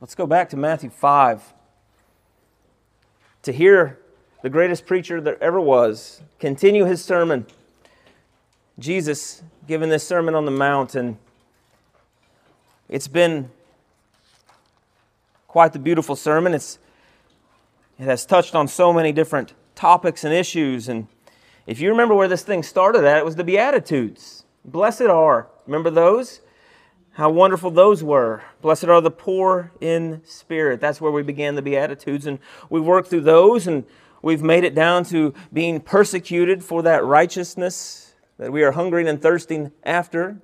Let's go back to Matthew 5 to hear the greatest preacher there ever was continue his sermon. Jesus giving this Sermon on the Mount, and it's been quite the beautiful sermon. It's, it has touched on so many different topics and issues. And if you remember where this thing started at, it was the Beatitudes. Blessed are, remember those? How wonderful those were. Blessed are the poor in spirit. That's where we began the Beatitudes. And we worked through those and we've made it down to being persecuted for that righteousness that we are hungering and thirsting after.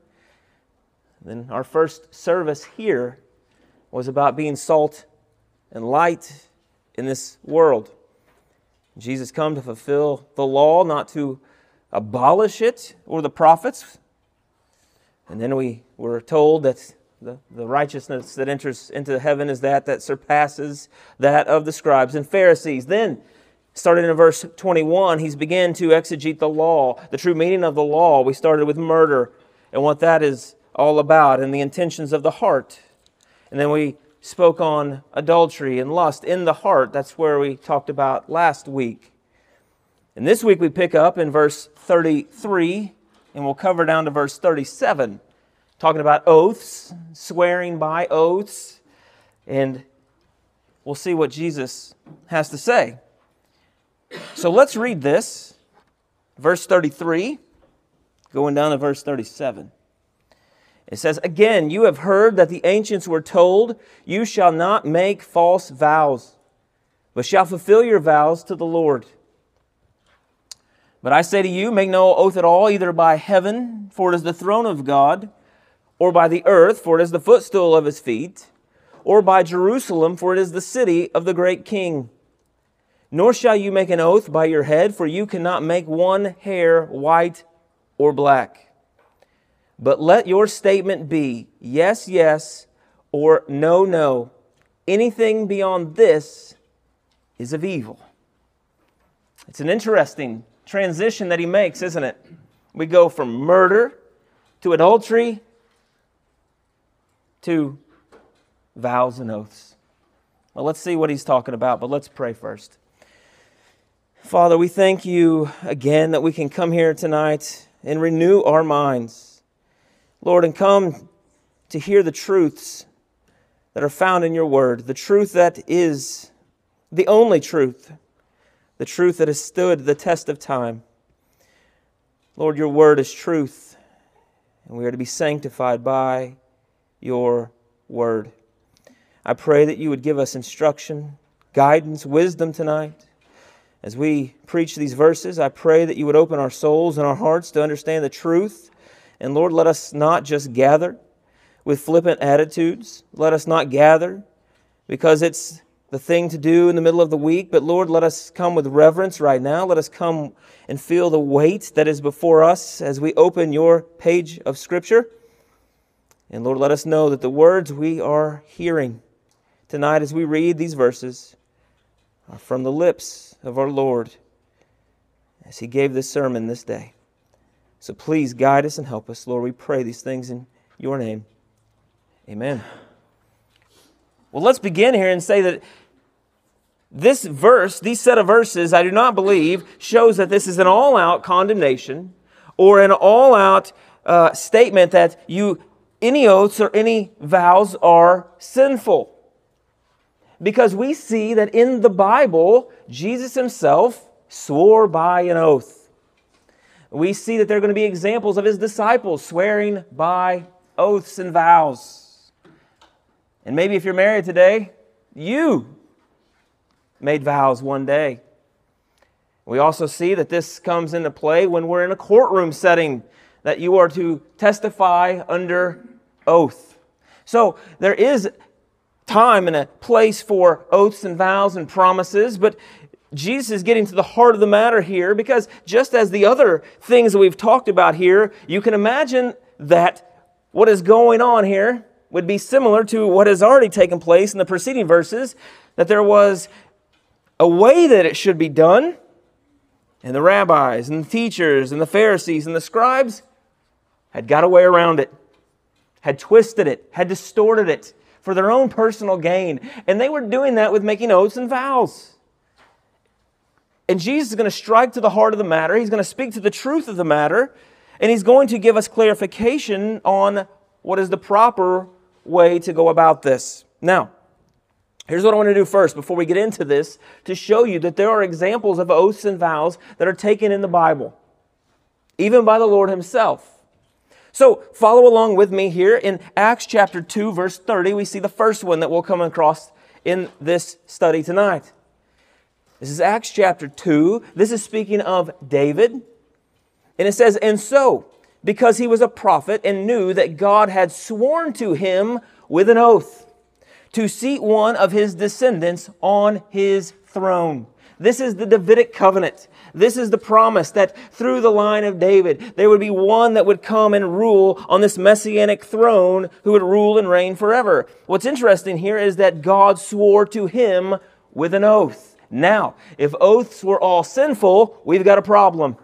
Then our first service here was about being salt and light in this world. Jesus come to fulfill the law, not to abolish it or the prophets. And then we were told that the, the righteousness that enters into heaven is that that surpasses that of the scribes and Pharisees. Then, starting in verse 21, he's began to exegete the law, the true meaning of the law. We started with murder and what that is all about and the intentions of the heart. And then we spoke on adultery and lust in the heart. That's where we talked about last week. And this week we pick up in verse 33 and we'll cover down to verse 37 talking about oaths, swearing by oaths, and we'll see what Jesus has to say. So let's read this, verse 33, going down to verse 37. It says, Again, you have heard that the ancients were told, You shall not make false vows, but shall fulfill your vows to the Lord. But I say to you, make no oath at all, either by heaven, for it is the throne of God or by the earth, for it is the footstool of his feet, or by Jerusalem, for it is the city of the great king. Nor shall you make an oath by your head, for you cannot make one hair white or black. But let your statement be yes, yes, or no, no. Anything beyond this is of evil. It's an interesting transition that he makes, isn't it? We go from murder to adultery to vows and oaths. Well, let's see what he's talking about, but let's pray first. Father, we thank you again that we can come here tonight and renew our minds. Lord, and come to hear the truths that are found in your word, the truth that is the only truth, the truth that has stood the test of time. Lord, your word is truth, and we are to be sanctified by your word. I pray that you would give us instruction, guidance, wisdom tonight. As we preach these verses, I pray that you would open our souls and our hearts to understand the truth. And Lord, let us not just gather with flippant attitudes. Let us not gather because it's the thing to do in the middle of the week. But Lord, let us come with reverence right now. Let us come and feel the weight that is before us as we open your page of Scripture. And Lord, let us know that the words we are hearing tonight as we read these verses are from the lips of our Lord as He gave this sermon this day. So please guide us and help us. Lord, we pray these things in your name. Amen. Well, let's begin here and say that this verse, these set of verses, I do not believe shows that this is an all out condemnation or an all out uh, statement that you any oaths or any vows are sinful. Because we see that in the Bible, Jesus himself swore by an oath. We see that there are going to be examples of his disciples swearing by oaths and vows. And maybe if you're married today, you made vows one day. We also see that this comes into play when we're in a courtroom setting, that you are to testify under oath. So there is time and a place for oaths and vows and promises, but Jesus is getting to the heart of the matter here because just as the other things that we've talked about here, you can imagine that what is going on here would be similar to what has already taken place in the preceding verses, that there was a way that it should be done, and the rabbis and the teachers and the Pharisees and the scribes had got a way around it had twisted it, had distorted it for their own personal gain. And they were doing that with making oaths and vows. And Jesus is going to strike to the heart of the matter. He's going to speak to the truth of the matter. And he's going to give us clarification on what is the proper way to go about this. Now, here's what I want to do first before we get into this to show you that there are examples of oaths and vows that are taken in the Bible, even by the Lord Himself. So follow along with me here in Acts chapter 2, verse 30. We see the first one that we'll come across in this study tonight. This is Acts chapter 2. This is speaking of David. And it says, And so, because he was a prophet and knew that God had sworn to him with an oath to seat one of his descendants on his throne. This is the Davidic covenant. This is the promise that through the line of David, there would be one that would come and rule on this messianic throne who would rule and reign forever. What's interesting here is that God swore to him with an oath. Now, if oaths were all sinful, we've got a problem.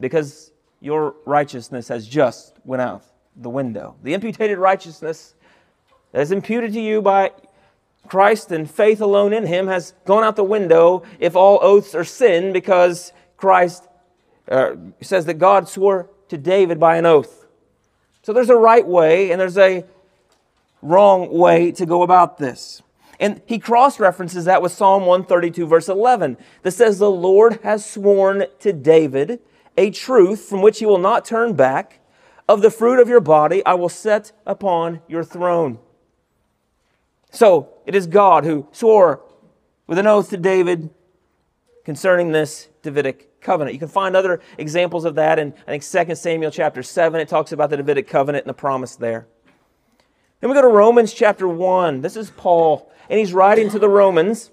Because your righteousness has just went out the window. The imputed righteousness that is imputed to you by Christ and faith alone in him has gone out the window if all oaths are sin because Christ uh, says that God swore to David by an oath. So there's a right way and there's a wrong way to go about this. And he cross references that with Psalm 132, verse 11, that says, The Lord has sworn to David a truth from which he will not turn back. Of the fruit of your body I will set upon your throne. So it is God who swore with an oath to David concerning this Davidic covenant. You can find other examples of that in, I think, 2 Samuel chapter 7. It talks about the Davidic covenant and the promise there. Then we go to Romans chapter 1. This is Paul, and he's writing to the Romans,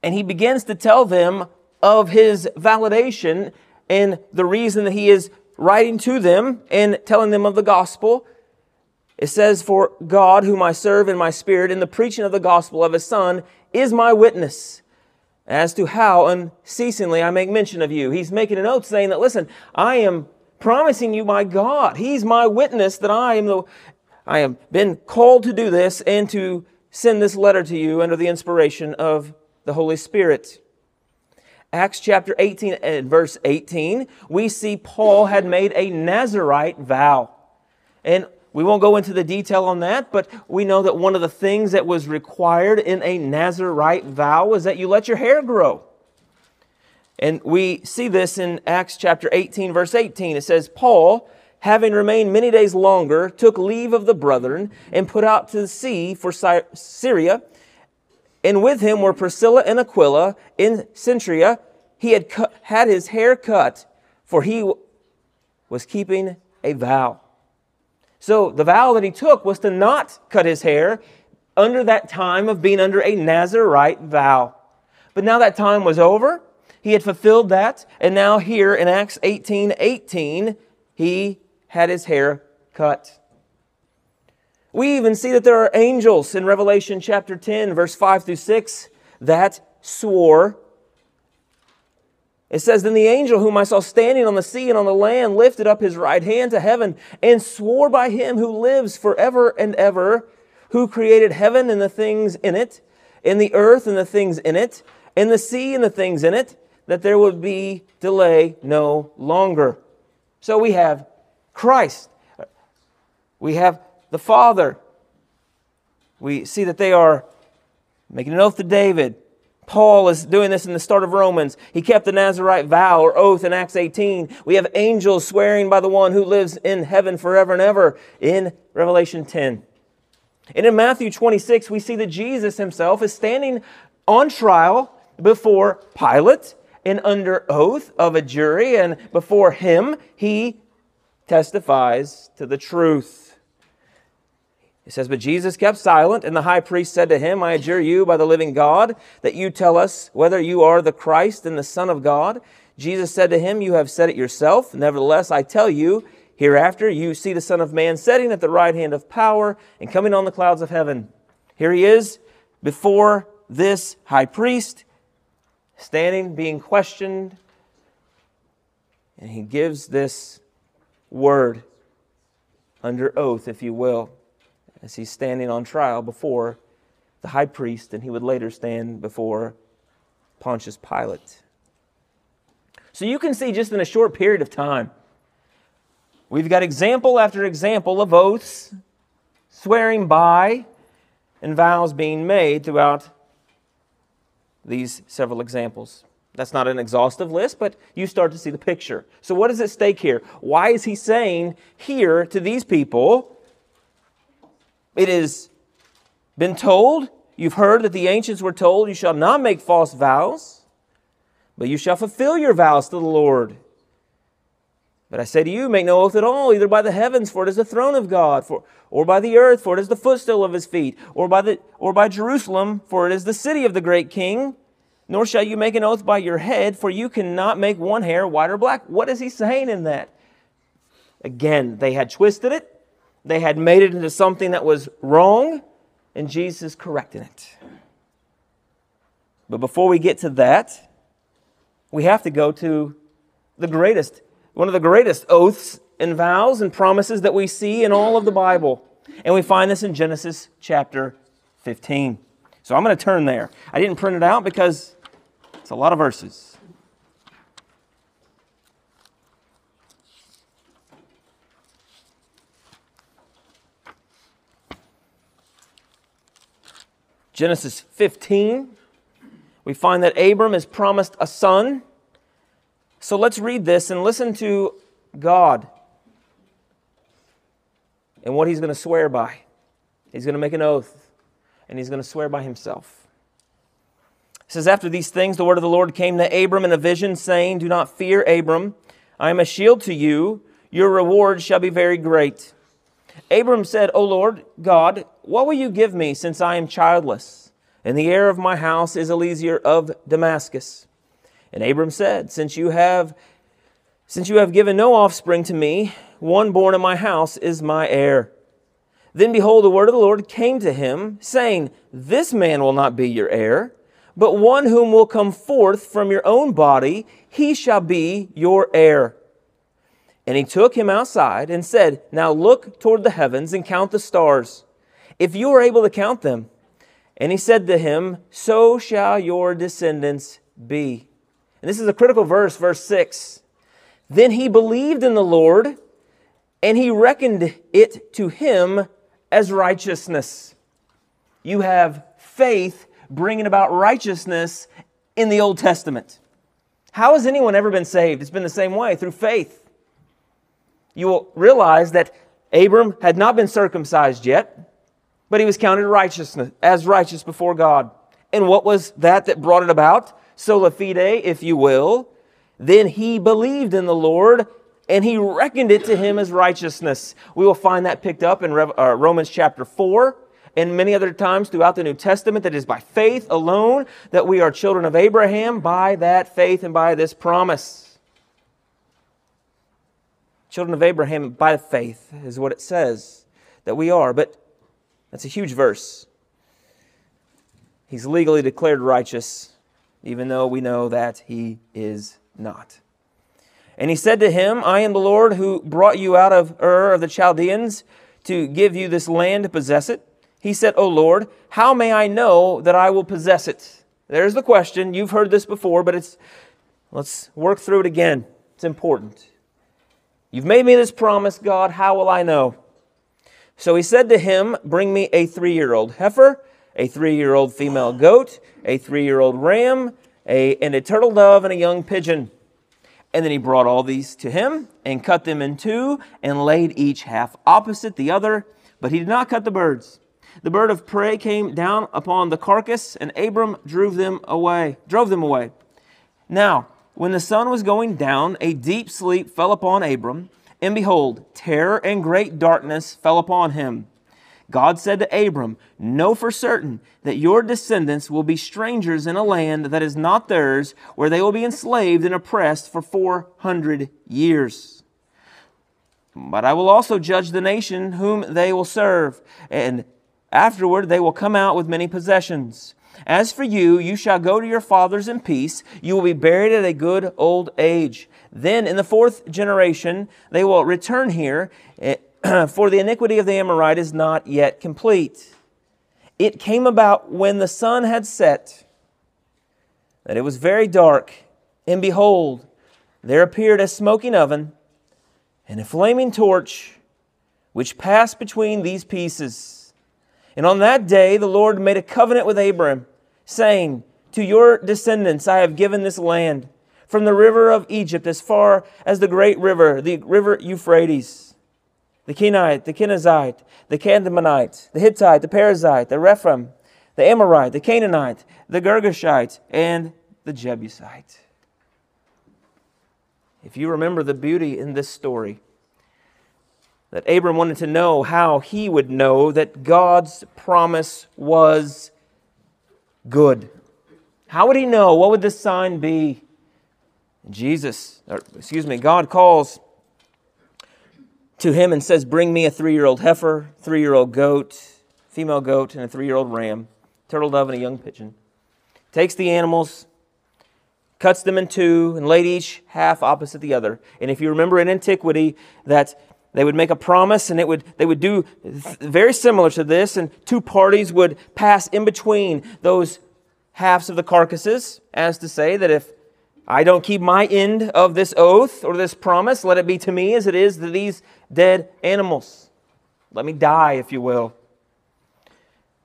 and he begins to tell them of his validation and the reason that he is writing to them and telling them of the gospel it says, For God, whom I serve in my spirit in the preaching of the gospel of his Son, is my witness as to how unceasingly I make mention of you. He's making a note saying that, listen, I am promising you my God. He's my witness that I am the, I have been called to do this and to send this letter to you under the inspiration of the Holy Spirit. Acts chapter 18 and verse 18, we see Paul had made a Nazarite vow. And we won't go into the detail on that, but we know that one of the things that was required in a Nazarite vow was that you let your hair grow. And we see this in Acts chapter 18, verse 18. It says, Paul, having remained many days longer, took leave of the brethren and put out to the sea for Syria. And with him were Priscilla and Aquila in Cenchrea. He had had his hair cut, for he was keeping a vow. So the vow that he took was to not cut his hair under that time of being under a Nazarite vow. But now that time was over. He had fulfilled that. And now here in Acts 18 18, he had his hair cut. We even see that there are angels in Revelation chapter 10, verse 5 through 6, that swore it says, Then the angel whom I saw standing on the sea and on the land lifted up his right hand to heaven and swore by him who lives forever and ever, who created heaven and the things in it, and the earth and the things in it, and the sea and the things in it, that there would be delay no longer. So we have Christ. We have the Father. We see that they are making an oath to David. Paul is doing this in the start of Romans. He kept the Nazarite vow or oath in Acts 18. We have angels swearing by the one who lives in heaven forever and ever in Revelation 10. And in Matthew 26, we see that Jesus himself is standing on trial before Pilate and under oath of a jury, and before him, he testifies to the truth. It says, But Jesus kept silent, and the high priest said to him, I adjure you by the living God that you tell us whether you are the Christ and the Son of God. Jesus said to him, You have said it yourself. Nevertheless, I tell you, hereafter you see the Son of Man sitting at the right hand of power and coming on the clouds of heaven. Here he is before this high priest, standing, being questioned, and he gives this word under oath, if you will as he's standing on trial before the high priest, and he would later stand before Pontius Pilate. So you can see just in a short period of time, we've got example after example of oaths, swearing by, and vows being made throughout these several examples. That's not an exhaustive list, but you start to see the picture. So, what is at stake here? Why is he saying here to these people, it has been told, you've heard that the ancients were told, you shall not make false vows, but you shall fulfill your vows to the Lord. But I say to you, make no oath at all, either by the heavens, for it is the throne of God, for, or by the earth, for it is the footstool of his feet, or by, the, or by Jerusalem, for it is the city of the great king. Nor shall you make an oath by your head, for you cannot make one hair white or black. What is he saying in that? Again, they had twisted it, they had made it into something that was wrong, and Jesus correcting it. But before we get to that, we have to go to the greatest, one of the greatest oaths and vows and promises that we see in all of the Bible. And we find this in Genesis chapter 15. So I'm going to turn there. I didn't print it out because it's a lot of verses. Genesis 15, we find that Abram is promised a son. So let's read this and listen to God and what he's going to swear by. He's going to make an oath, and he's going to swear by himself. It says, After these things, the word of the Lord came to Abram in a vision, saying, Do not fear, Abram. I am a shield to you. Your reward shall be very great. Abram said, O Lord God, what will you give me since I am childless? And the heir of my house is Eliezer of Damascus. And Abram said, Since you have since you have given no offspring to me, one born in my house is my heir. Then behold, the word of the Lord came to him, saying, This man will not be your heir but one whom will come forth from your own body, he shall be your heir. And he took him outside and said, Now look toward the heavens and count the stars, if you are able to count them. And he said to him, So shall your descendants be. And this is a critical verse, verse 6. Then he believed in the Lord, and he reckoned it to him as righteousness. You have faith bringing about righteousness in the Old Testament. How has anyone ever been saved? It's been the same way through faith. You will realize that Abram had not been circumcised yet, but he was counted righteousness as righteous before God. And what was that that brought it about? Sola fide, if you will. Then he believed in the Lord and he reckoned it to him as righteousness. We will find that picked up in uh, Romans chapter 4 and many other times throughout the New Testament that is by faith alone that we are children of Abraham by that faith and by this promise. Children of Abraham by faith is what it says that we are, but that's a huge verse. He's legally declared righteous, even though we know that he is not. And he said to him, I am the Lord who brought you out of Ur of the Chaldeans to give you this land to possess it. He said, O Lord, how may I know that I will possess it? There's the question. You've heard this before, but it's let's work through it again. It's important. You've made me this promise, God. How will I know? So he said to him, Bring me a three year old heifer, a three year old female goat, a three year old ram, a, and a turtle dove, and a young pigeon. And then he brought all these to him and cut them in two and laid each half opposite the other, but he did not cut the birds. The bird of prey came down upon the carcass, and Abram drove them away. Drove them away. Now, when the sun was going down, a deep sleep fell upon Abram, and behold, terror and great darkness fell upon him. God said to Abram, Know for certain that your descendants will be strangers in a land that is not theirs, where they will be enslaved and oppressed for 400 years. But I will also judge the nation whom they will serve, and Afterward, they will come out with many possessions. As for you, you shall go to your fathers in peace. You will be buried at a good old age. Then, in the fourth generation, they will return here, eh, for the iniquity of the Amorite is not yet complete. It came about when the sun had set that it was very dark, and behold, there appeared a smoking oven and a flaming torch which passed between these pieces. And on that day the Lord made a covenant with Abram, saying, To your descendants I have given this land, from the river of Egypt as far as the great river, the river Euphrates, the Kenite, the Kenizzite, the Cadmonite, the Hittite, the Perizzite, the Rephaim, the Amorite, the Canaanite, the Girgashite, and the Jebusite. If you remember the beauty in this story, that Abram wanted to know how he would know that God's promise was good. How would he know? What would the sign be? Jesus, or excuse me, God calls to him and says, Bring me a three year old heifer, three year old goat, female goat, and a three year old ram, turtle dove, and a young pigeon. Takes the animals, cuts them in two, and laid each half opposite the other. And if you remember in antiquity, that they would make a promise and it would, they would do very similar to this, and two parties would pass in between those halves of the carcasses, as to say that if I don't keep my end of this oath or this promise, let it be to me as it is to these dead animals. Let me die, if you will.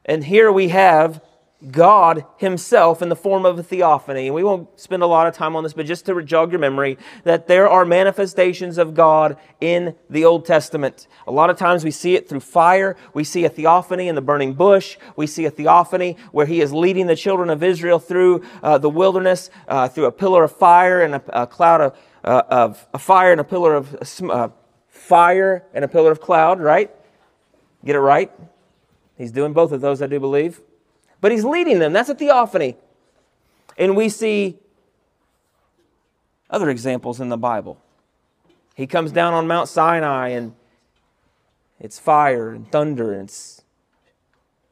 And here we have God Himself in the form of a theophany. And we won't spend a lot of time on this, but just to jog your memory, that there are manifestations of God in the Old Testament. A lot of times we see it through fire. We see a theophany in the burning bush. We see a theophany where He is leading the children of Israel through uh, the wilderness, uh, through a pillar of fire and a, a cloud of, uh, of a fire and a pillar of uh, fire and a pillar of cloud, right? Get it right? He's doing both of those, I do believe but he's leading them. That's a theophany. And we see other examples in the Bible. He comes down on Mount Sinai and it's fire and thunder and it's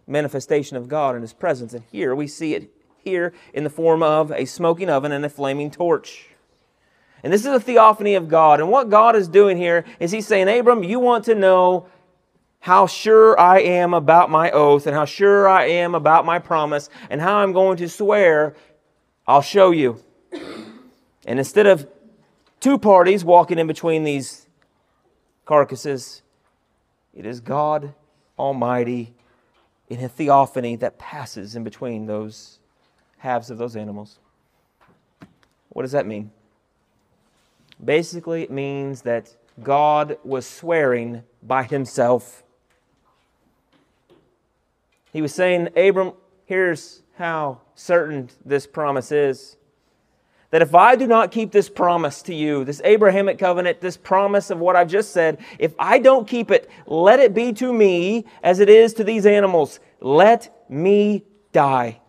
manifestation of God and his presence. And here we see it here in the form of a smoking oven and a flaming torch. And this is a theophany of God. And what God is doing here is He's saying, Abram, you want to know how sure I am about my oath and how sure I am about my promise and how I'm going to swear, I'll show you. And instead of two parties walking in between these carcasses, it is God Almighty in a theophany that passes in between those halves of those animals. What does that mean? Basically, it means that God was swearing by himself. He was saying, Abram, here's how certain this promise is. That if I do not keep this promise to you, this Abrahamic covenant, this promise of what I've just said, if I don't keep it, let it be to me as it is to these animals. Let me die.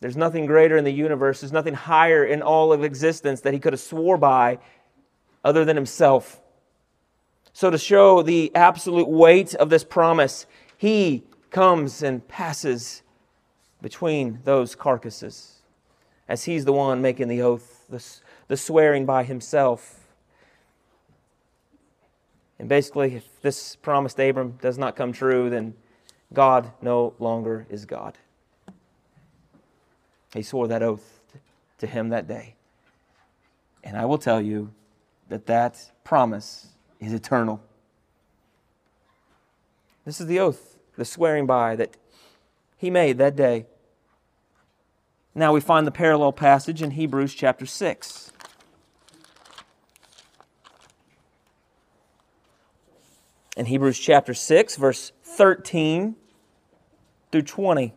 There's nothing greater in the universe, there's nothing higher in all of existence that he could have swore by other than himself. So, to show the absolute weight of this promise, he comes and passes between those carcasses as he's the one making the oath, the, the swearing by himself. And basically, if this promise to Abram does not come true, then God no longer is God. He swore that oath to him that day. And I will tell you that that promise is eternal. This is the oath, the swearing by that he made that day. Now we find the parallel passage in Hebrews chapter 6. In Hebrews chapter 6, verse 13 through 20.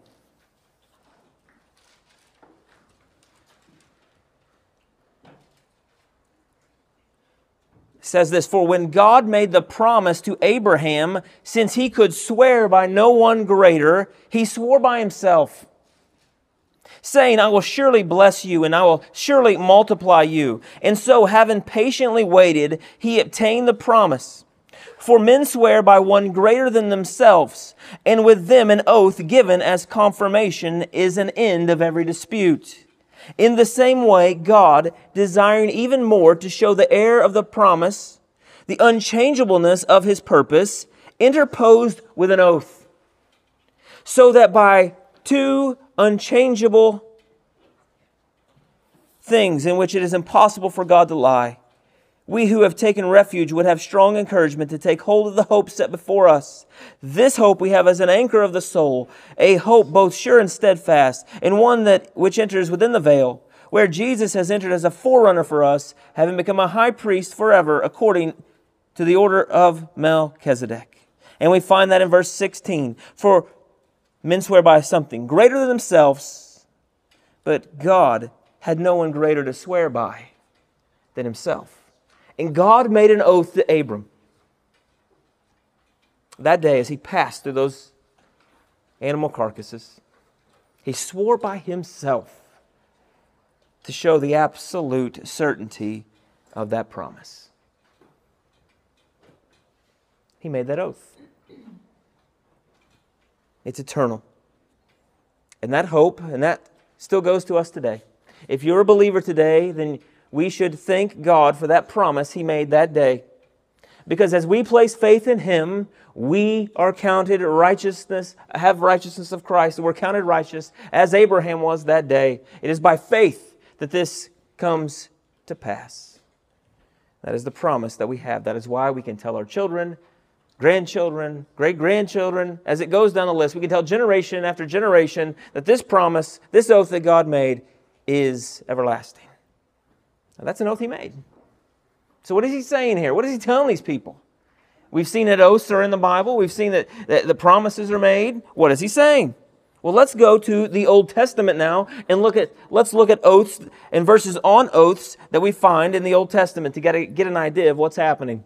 Says this For when God made the promise to Abraham, since he could swear by no one greater, he swore by himself, saying, I will surely bless you, and I will surely multiply you. And so, having patiently waited, he obtained the promise. For men swear by one greater than themselves, and with them an oath given as confirmation is an end of every dispute In the same way, God, desiring even more to show the heir of the promise, the unchangeableness of his purpose, interposed with an oath, so that by two unchangeable things in which it is impossible for God to lie, we who have taken refuge would have strong encouragement to take hold of the hope set before us. This hope we have as an anchor of the soul, a hope both sure and steadfast, and one that which enters within the veil, where Jesus has entered as a forerunner for us, having become a high priest forever according to the order of Melchizedek. And we find that in verse 16. For men swear by something greater than themselves, but God had no one greater to swear by than himself. And God made an oath to Abram. That day, as he passed through those animal carcasses, he swore by himself to show the absolute certainty of that promise. He made that oath. It's eternal. And that hope, and that still goes to us today. If you're a believer today, then we should thank God for that promise He made that day. Because as we place faith in Him, we are counted righteousness, have righteousness of Christ, we're counted righteous as Abraham was that day. It is by faith that this comes to pass. That is the promise that we have. That is why we can tell our children, grandchildren, great grandchildren, as it goes down the list, we can tell generation after generation that this promise, this oath that God made, is everlasting. Now, that's an oath he made. So, what is he saying here? What is he telling these people? We've seen that oaths are in the Bible. We've seen that, that the promises are made. What is he saying? Well, let's go to the Old Testament now and look at let's look at oaths and verses on oaths that we find in the Old Testament to get, a, get an idea of what's happening.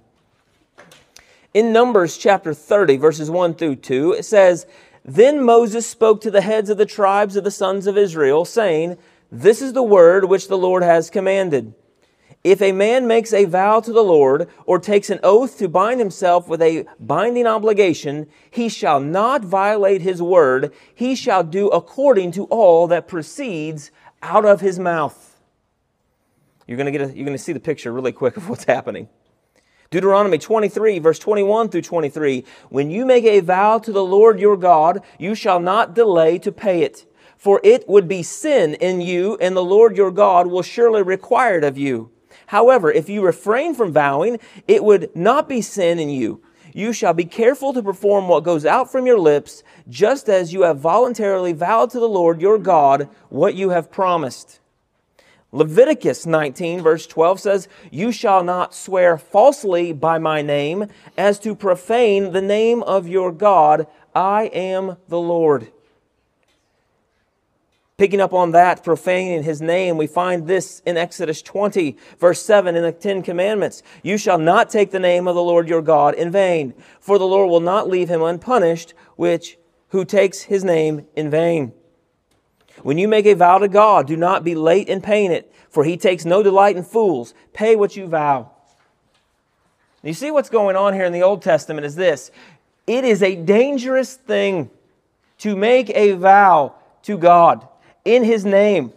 In Numbers chapter 30, verses 1 through 2, it says, Then Moses spoke to the heads of the tribes of the sons of Israel, saying, This is the word which the Lord has commanded. If a man makes a vow to the Lord or takes an oath to bind himself with a binding obligation, he shall not violate his word. He shall do according to all that proceeds out of his mouth. You're going to get a, you're going to see the picture really quick of what's happening. Deuteronomy 23, verse 21 through 23. When you make a vow to the Lord your God, you shall not delay to pay it, for it would be sin in you, and the Lord your God will surely require it of you. However, if you refrain from vowing, it would not be sin in you. You shall be careful to perform what goes out from your lips, just as you have voluntarily vowed to the Lord your God what you have promised. Leviticus 19, verse 12 says, You shall not swear falsely by my name as to profane the name of your God. I am the Lord. Picking up on that, profaning his name, we find this in Exodus 20, verse 7 in the Ten Commandments. You shall not take the name of the Lord your God in vain, for the Lord will not leave him unpunished, which who takes his name in vain. When you make a vow to God, do not be late in paying it, for he takes no delight in fools. Pay what you vow. You see what's going on here in the Old Testament is this it is a dangerous thing to make a vow to God in His name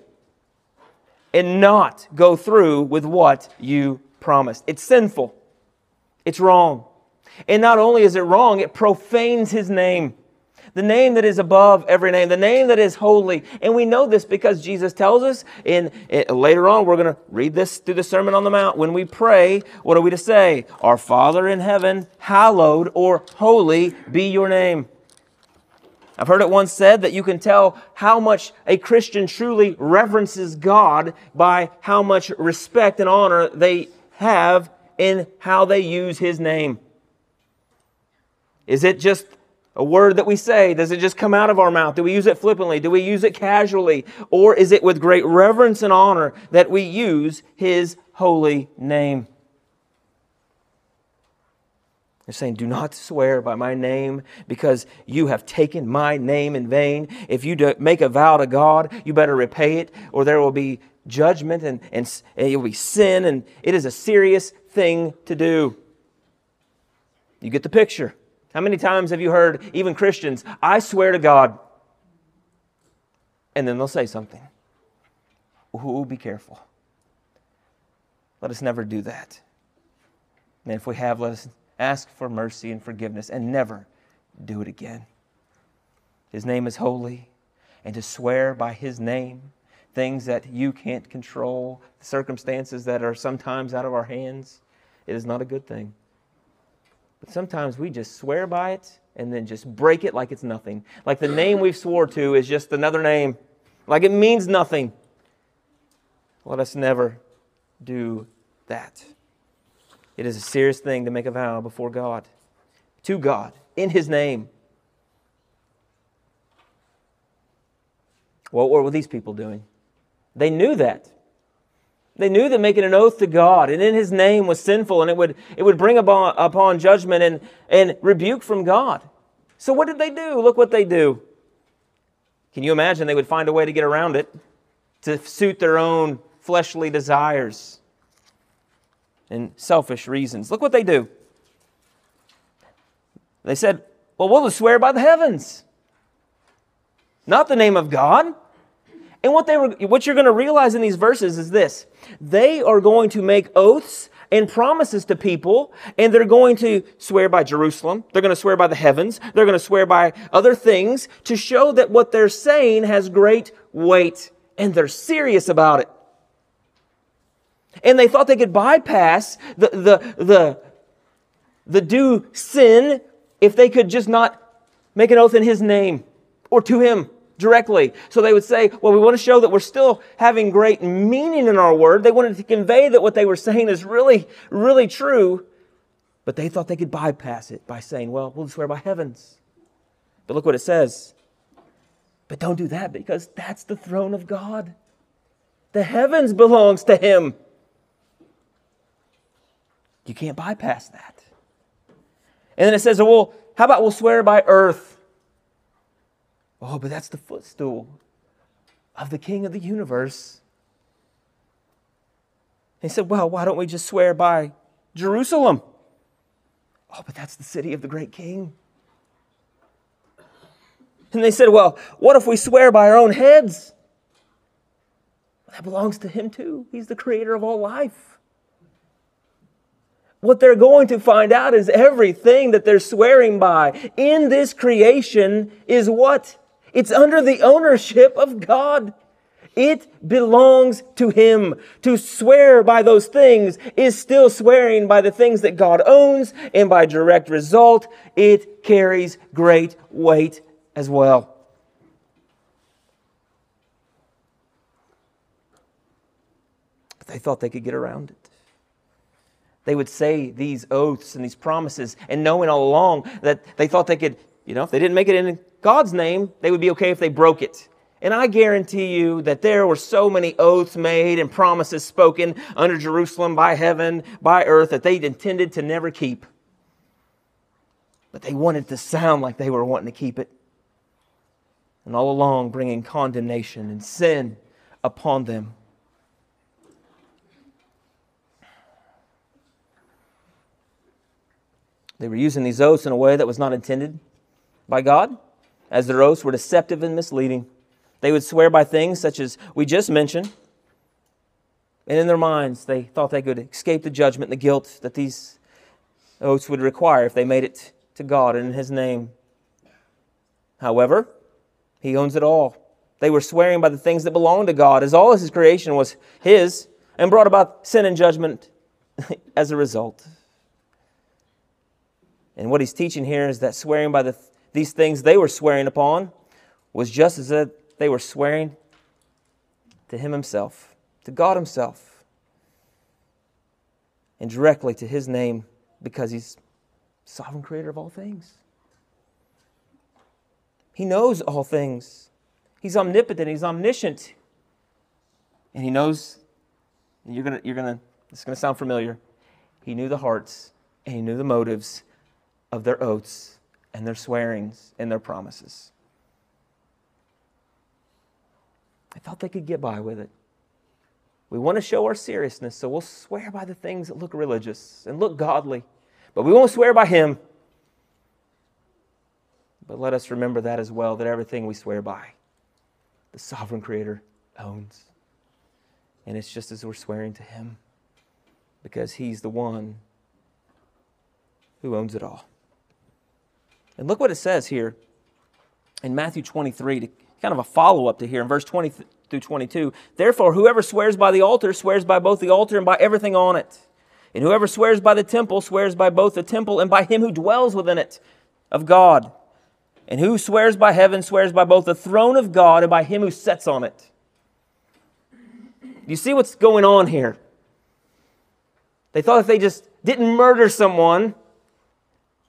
and not go through with what you promised. It's sinful. It's wrong. And not only is it wrong, it profanes His name. The name that is above every name, the name that is holy. And we know this because Jesus tells us in, in later on, we're going to read this through the Sermon on the Mount. When we pray, what are we to say? Our Father in heaven, hallowed or holy be your name. I've heard it once said that you can tell how much a Christian truly reverences God by how much respect and honor they have in how they use His name. Is it just a word that we say? Does it just come out of our mouth? Do we use it flippantly? Do we use it casually? Or is it with great reverence and honor that we use His holy name? They're saying, Do not swear by my name because you have taken my name in vain. If you make a vow to God, you better repay it, or there will be judgment and, and, and it will be sin, and it is a serious thing to do. You get the picture. How many times have you heard, even Christians, I swear to God? And then they'll say something. ooh, be careful. Let us never do that. And if we have, let us ask for mercy and forgiveness and never do it again. His name is holy, and to swear by His name, things that you can't control, circumstances that are sometimes out of our hands, it is not a good thing. But sometimes we just swear by it and then just break it like it's nothing. Like the name we've swore to is just another name, like it means nothing. Let us never do that. It is a serious thing to make a vow before God, to God, in His name. What were these people doing? They knew that. They knew that making an oath to God and in His name was sinful and it would, it would bring upon, upon judgment and, and rebuke from God. So, what did they do? Look what they do. Can you imagine they would find a way to get around it to suit their own fleshly desires and selfish reasons? Look what they do. They said, Well, we'll just swear by the heavens, not the name of God. And what, they were, what you're going to realize in these verses is this they are going to make oaths and promises to people, and they're going to swear by Jerusalem. They're going to swear by the heavens. They're going to swear by other things to show that what they're saying has great weight, and they're serious about it. And they thought they could bypass the, the, the, the due sin if they could just not make an oath in his name or to him directly. So they would say, well, we want to show that we're still having great meaning in our word. They wanted to convey that what they were saying is really, really true. But they thought they could bypass it by saying, well, we'll swear by heavens. But look what it says. But don't do that because that's the throne of God. The heavens belongs to him. You can't bypass that. And then it says, well, how about we'll swear by earth? Oh, but that's the footstool of the King of the universe. He said, Well, why don't we just swear by Jerusalem? Oh, but that's the city of the great King. And they said, Well, what if we swear by our own heads? That belongs to Him too. He's the creator of all life. What they're going to find out is everything that they're swearing by in this creation is what? It's under the ownership of God. It belongs to Him. To swear by those things is still swearing by the things that God owns, and by direct result, it carries great weight as well. They thought they could get around it. They would say these oaths and these promises, and knowing all along that they thought they could, you know, if they didn't make it in God's name, they would be okay if they broke it. And I guarantee you that there were so many oaths made and promises spoken under Jerusalem by heaven, by earth, that they intended to never keep. But they wanted to sound like they were wanting to keep it. And all along, bringing condemnation and sin upon them. They were using these oaths in a way that was not intended by God as their oaths were deceptive and misleading. They would swear by things such as we just mentioned, and in their minds, they thought they could escape the judgment and the guilt that these oaths would require if they made it to God and in His name. However, He owns it all. They were swearing by the things that belong to God, as all of His creation was His, and brought about sin and judgment as a result. And what He's teaching here is that swearing by the these things they were swearing upon was just as if they were swearing to Him Himself, to God Himself, and directly to His name because He's sovereign creator of all things. He knows all things. He's omnipotent, He's omniscient. And He knows, you're going to, you're going to, it's going to sound familiar. He knew the hearts and He knew the motives of their oaths and their swearings and their promises. I thought they could get by with it. We want to show our seriousness, so we'll swear by the things that look religious and look godly, but we won't swear by Him. But let us remember that as well that everything we swear by, the sovereign Creator owns. And it's just as we're swearing to Him because He's the one who owns it all. And look what it says here in Matthew 23, kind of a follow up to here in verse 20 through 22. Therefore, whoever swears by the altar swears by both the altar and by everything on it. And whoever swears by the temple swears by both the temple and by him who dwells within it of God. And who swears by heaven swears by both the throne of God and by him who sits on it. Do you see what's going on here? They thought if they just didn't murder someone,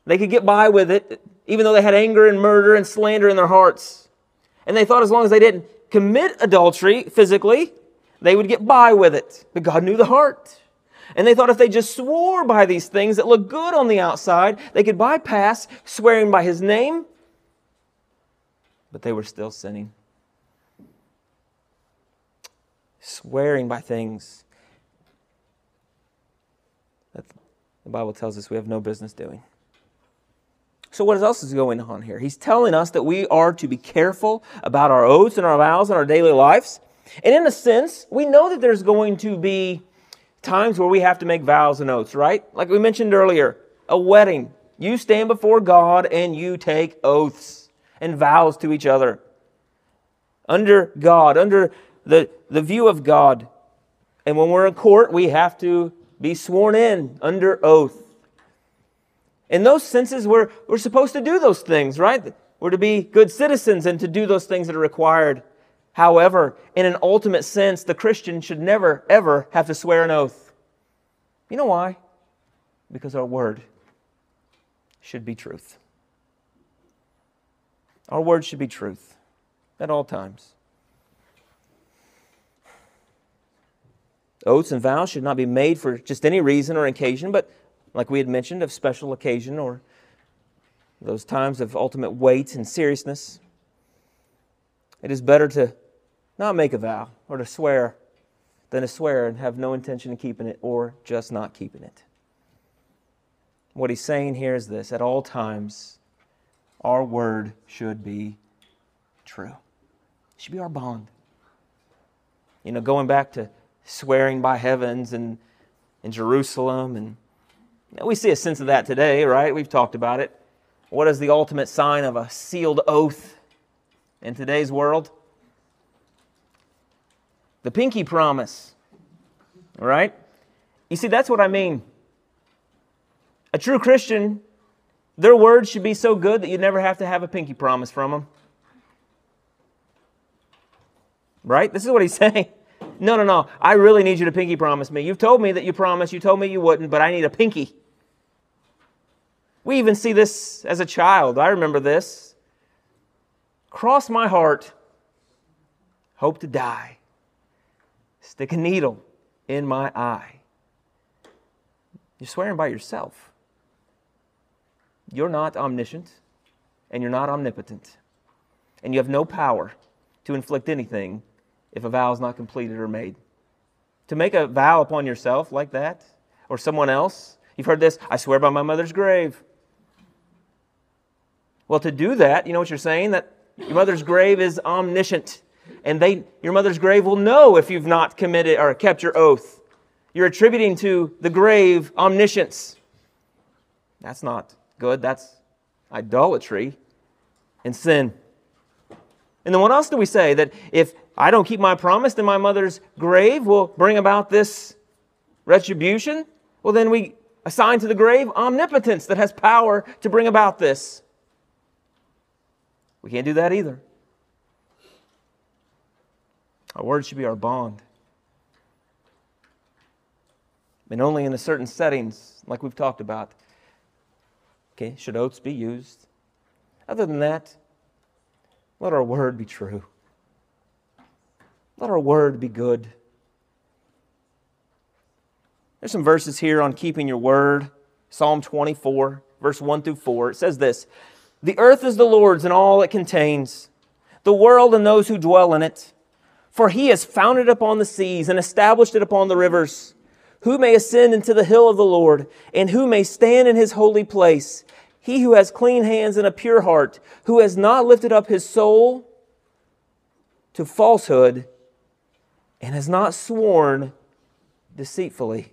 they could get by with it, even though they had anger and murder and slander in their hearts. And they thought as long as they didn't commit adultery physically, they would get by with it. But God knew the heart. And they thought if they just swore by these things that looked good on the outside, they could bypass swearing by His name. But they were still sinning. Swearing by things that the Bible tells us we have no business doing. So, what else is going on here? He's telling us that we are to be careful about our oaths and our vows in our daily lives. And in a sense, we know that there's going to be times where we have to make vows and oaths, right? Like we mentioned earlier, a wedding. You stand before God and you take oaths and vows to each other. Under God, under the, the view of God. And when we're in court, we have to be sworn in under oath. In those senses, we're, we're supposed to do those things, right? We're to be good citizens and to do those things that are required. However, in an ultimate sense, the Christian should never, ever have to swear an oath. You know why? Because our word should be truth. Our word should be truth at all times. Oaths and vows should not be made for just any reason or occasion, but like we had mentioned, of special occasion or those times of ultimate weight and seriousness. It is better to not make a vow or to swear than to swear and have no intention of keeping it or just not keeping it. What he's saying here is this at all times, our word should be true. It should be our bond. You know, going back to swearing by heavens and in Jerusalem and we see a sense of that today, right? We've talked about it. What is the ultimate sign of a sealed oath in today's world? The pinky promise, right? You see, that's what I mean. A true Christian, their words should be so good that you never have to have a pinky promise from them. Right? This is what he's saying. No, no, no. I really need you to pinky promise me. You've told me that you promised. You told me you wouldn't, but I need a pinky. We even see this as a child. I remember this. Cross my heart, hope to die. Stick a needle in my eye. You're swearing by yourself. You're not omniscient and you're not omnipotent. And you have no power to inflict anything if a vow is not completed or made. To make a vow upon yourself like that or someone else, you've heard this I swear by my mother's grave. Well, to do that, you know what you're saying? That your mother's grave is omniscient. And they, your mother's grave will know if you've not committed or kept your oath. You're attributing to the grave omniscience. That's not good. That's idolatry and sin. And then what else do we say? That if I don't keep my promise, then my mother's grave will bring about this retribution? Well, then we assign to the grave omnipotence that has power to bring about this. We can't do that either. Our word should be our bond. And only in a certain settings, like we've talked about, okay, should oaths be used. Other than that, let our word be true. Let our word be good. There's some verses here on keeping your word. Psalm 24, verse 1 through 4. It says this the earth is the Lord's and all it contains, the world and those who dwell in it. For he has founded it upon the seas and established it upon the rivers. Who may ascend into the hill of the Lord, and who may stand in his holy place? He who has clean hands and a pure heart, who has not lifted up his soul to falsehood and has not sworn deceitfully.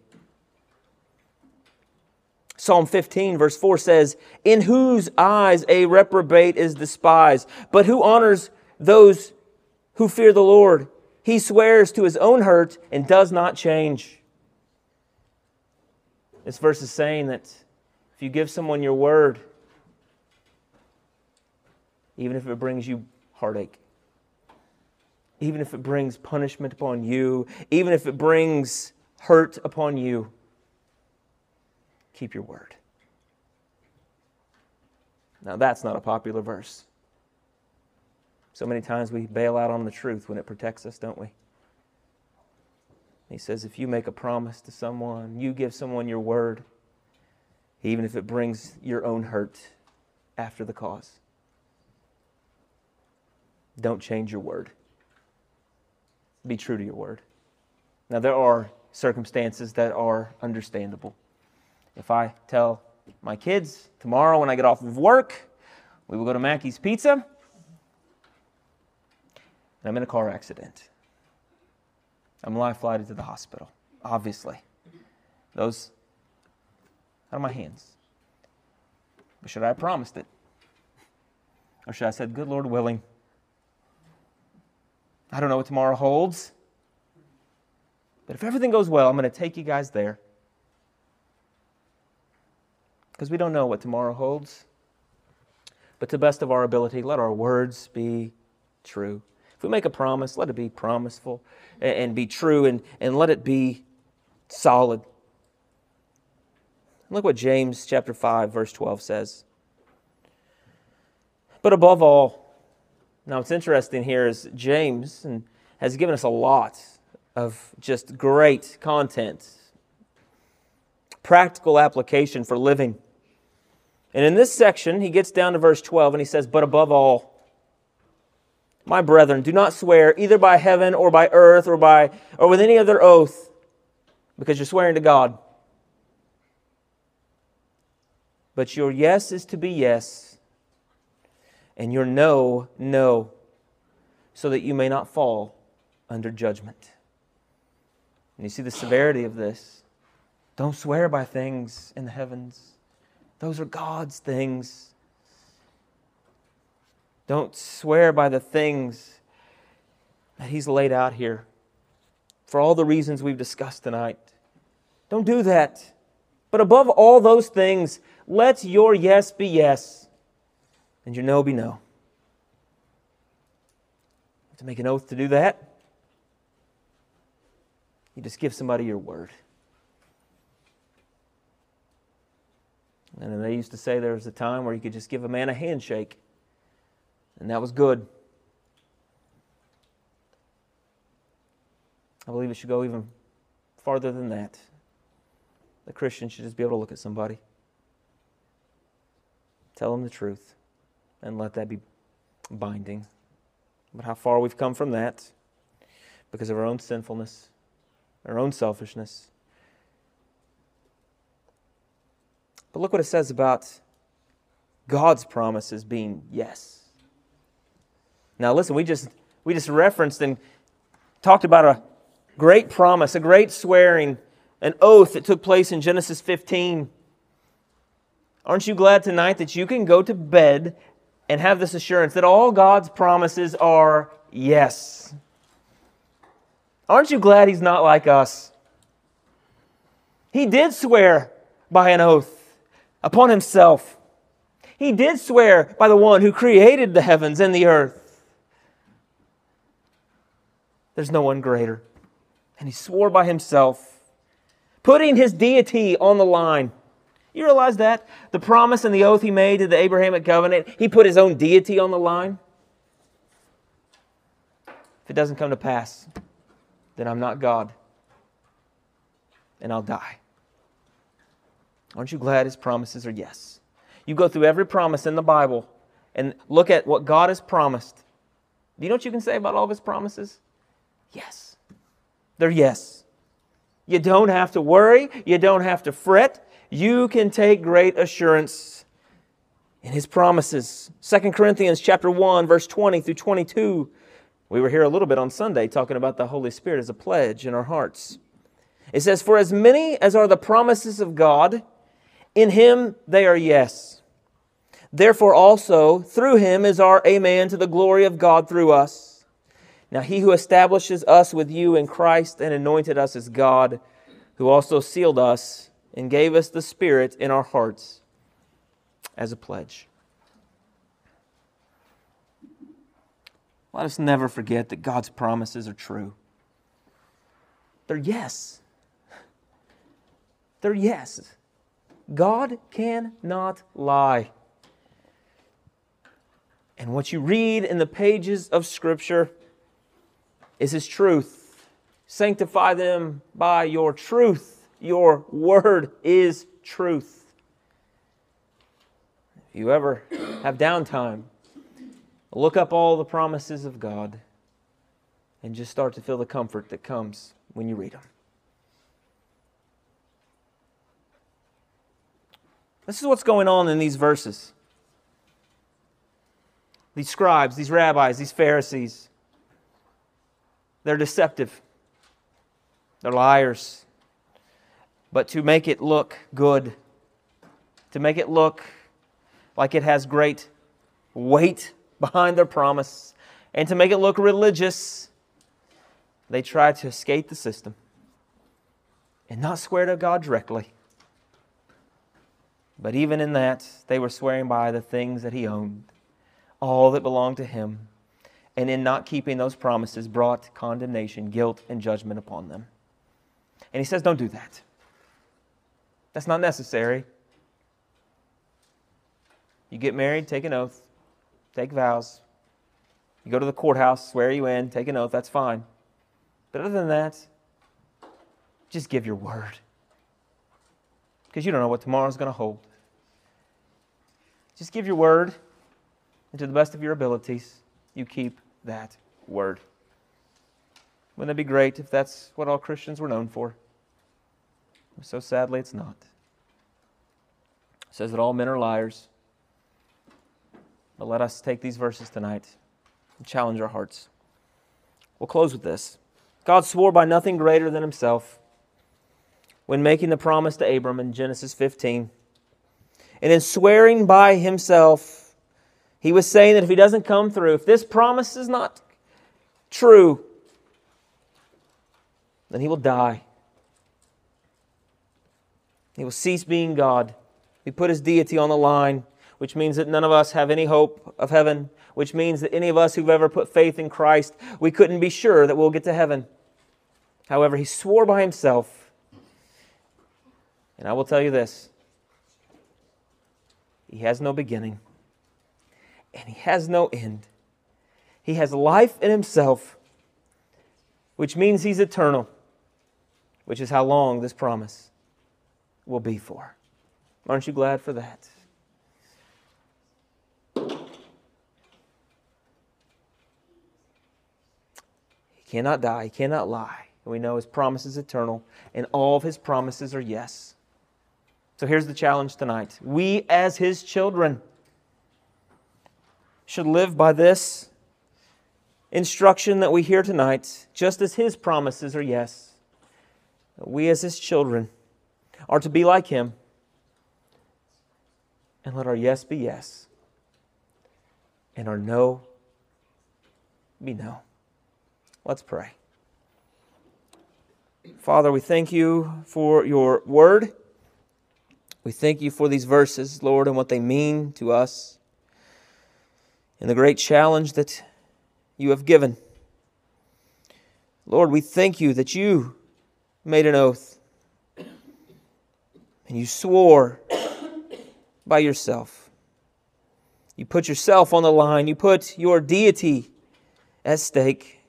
Psalm 15, verse 4 says, In whose eyes a reprobate is despised, but who honors those who fear the Lord? He swears to his own hurt and does not change. This verse is saying that if you give someone your word, even if it brings you heartache, even if it brings punishment upon you, even if it brings hurt upon you, keep your word. Now, that's not a popular verse. So many times we bail out on the truth when it protects us, don't we? He says, if you make a promise to someone, you give someone your word, even if it brings your own hurt after the cause, don't change your word. Be true to your word. Now, there are circumstances that are understandable. If I tell my kids tomorrow when I get off of work, we will go to Mackey's Pizza, and I'm in a car accident. I'm life flighted to the hospital, obviously. Those out of my hands. But should I have promised it? Or should I have said, Good Lord willing? I don't know what tomorrow holds. But if everything goes well, I'm going to take you guys there. Because we don't know what tomorrow holds. But to the best of our ability, let our words be true. If we make a promise, let it be promiseful and, and be true and, and let it be solid. Look what James chapter 5 verse 12 says. But above all, now what's interesting here is James has given us a lot of just great content, practical application for living. And in this section, he gets down to verse 12 and he says, But above all, my brethren, do not swear either by heaven or by earth or by or with any other oath, because you're swearing to God. But your yes is to be yes, and your no, no, so that you may not fall under judgment. And you see the severity of this. Don't swear by things in the heavens, those are God's things. Don't swear by the things that He's laid out here for all the reasons we've discussed tonight. Don't do that. But above all those things, let your yes be yes and your no be no. to make an oath to do that. You just give somebody your word. And they used to say there was a time where you could just give a man a handshake and that was good. I believe it should go even farther than that. The Christian should just be able to look at somebody, tell them the truth, and let that be binding. But how far we've come from that because of our own sinfulness, our own selfishness. But look what it says about God's promises being yes. Now, listen, we just, we just referenced and talked about a great promise, a great swearing, an oath that took place in Genesis 15. Aren't you glad tonight that you can go to bed and have this assurance that all God's promises are yes? Aren't you glad He's not like us? He did swear by an oath upon Himself. He did swear by the one who created the heavens and the earth. There's no one greater. And he swore by himself, putting his deity on the line. You realize that? The promise and the oath he made to the Abrahamic covenant, he put his own deity on the line. If it doesn't come to pass, then I'm not God. And I'll die. Aren't you glad his promises are yes? You go through every promise in the Bible and look at what God has promised. Do you know what you can say about all of his promises? Yes. They're yes. You don't have to worry. You don't have to fret. You can take great assurance in his promises. 2 Corinthians chapter 1 verse 20 through 22 We were here a little bit on Sunday talking about the Holy Spirit as a pledge in our hearts. It says, For as many as are the promises of God, in him they are yes. Therefore also, through him is our amen to the glory of God through us. Now he who establishes us with you in Christ and anointed us as God, who also sealed us and gave us the Spirit in our hearts as a pledge. Let us never forget that God's promises are true. They're yes. They're yes. God cannot lie. And what you read in the pages of Scripture is His truth. Sanctify them by your truth. Your word is truth. If you ever have downtime, look up all the promises of God and just start to feel the comfort that comes when you read them. This is what's going on in these verses. These scribes, these rabbis, these Pharisees, they're deceptive. They're liars. But to make it look good, to make it look like it has great weight behind their promise, and to make it look religious, they try to escape the system and not swear to God directly. But even in that, they were swearing by the things that He owned, all that belonged to Him, and in not keeping those promises brought condemnation, guilt, and judgment upon them. And He says, Don't do that. That's not necessary. You get married, take an oath, take vows. You go to the courthouse, swear you in, take an oath, that's fine. But other than that, just give your word. Because you don't know what tomorrow's going to hold. Just give your word, and to the best of your abilities, you keep that word. Wouldn't that be great if that's what all Christians were known for? So sadly, it's not. It says that all men are liars. But let us take these verses tonight and challenge our hearts. We'll close with this. God swore by nothing greater than himself when making the promise to Abram in Genesis 15. And in swearing by himself, he was saying that if he doesn't come through, if this promise is not true, then he will die. He will cease being God. He put his deity on the line, which means that none of us have any hope of heaven, which means that any of us who've ever put faith in Christ, we couldn't be sure that we'll get to heaven. However, he swore by himself. And I will tell you this he has no beginning, and He has no end. He has life in Himself, which means He's eternal, which is how long this promise will be for. Aren't you glad for that? He cannot die, He cannot lie. We know His promise is eternal, and all of His promises are yes. So here's the challenge tonight. We, as his children, should live by this instruction that we hear tonight, just as his promises are yes. We, as his children, are to be like him. And let our yes be yes, and our no be no. Let's pray. Father, we thank you for your word. We thank you for these verses, Lord, and what they mean to us, and the great challenge that you have given. Lord, we thank you that you made an oath and you swore by yourself. You put yourself on the line, you put your deity at stake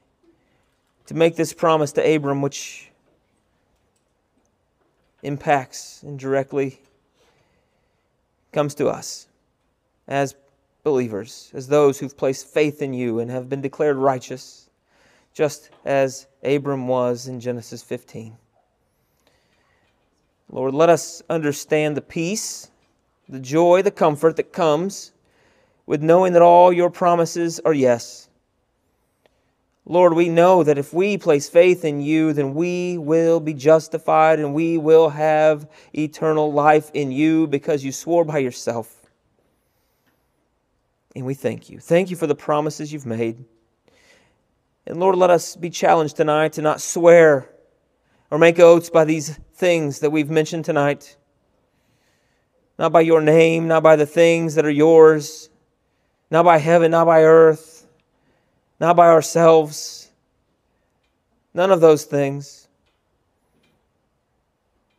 to make this promise to Abram, which impacts indirectly comes to us as believers, as those who've placed faith in you and have been declared righteous, just as Abram was in Genesis 15. Lord, let us understand the peace, the joy, the comfort that comes with knowing that all your promises are yes. Lord, we know that if we place faith in you, then we will be justified and we will have eternal life in you because you swore by yourself. And we thank you. Thank you for the promises you've made. And Lord, let us be challenged tonight to not swear or make oaths by these things that we've mentioned tonight. Not by your name, not by the things that are yours, not by heaven, not by earth, not by ourselves. None of those things.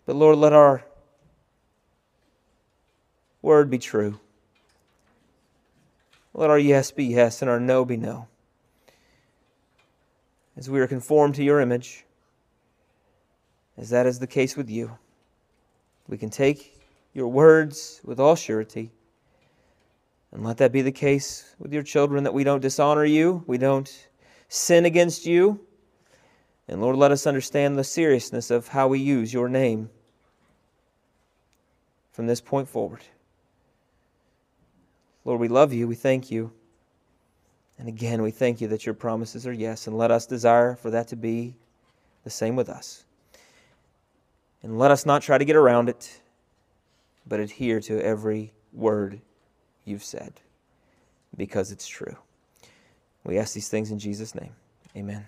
But Lord, let our word be true. Let our yes be yes and our no be no. As we are conformed to your image, as that is the case with you, we can take your words with all surety. And let that be the case with your children that we don't dishonor you, we don't sin against you. And Lord, let us understand the seriousness of how we use your name from this point forward. Lord, we love you. We thank you. And again, we thank you that your promises are yes, and let us desire for that to be the same with us. And let us not try to get around it, but adhere to every word you've said because it's true. We ask these things in Jesus' name. Amen.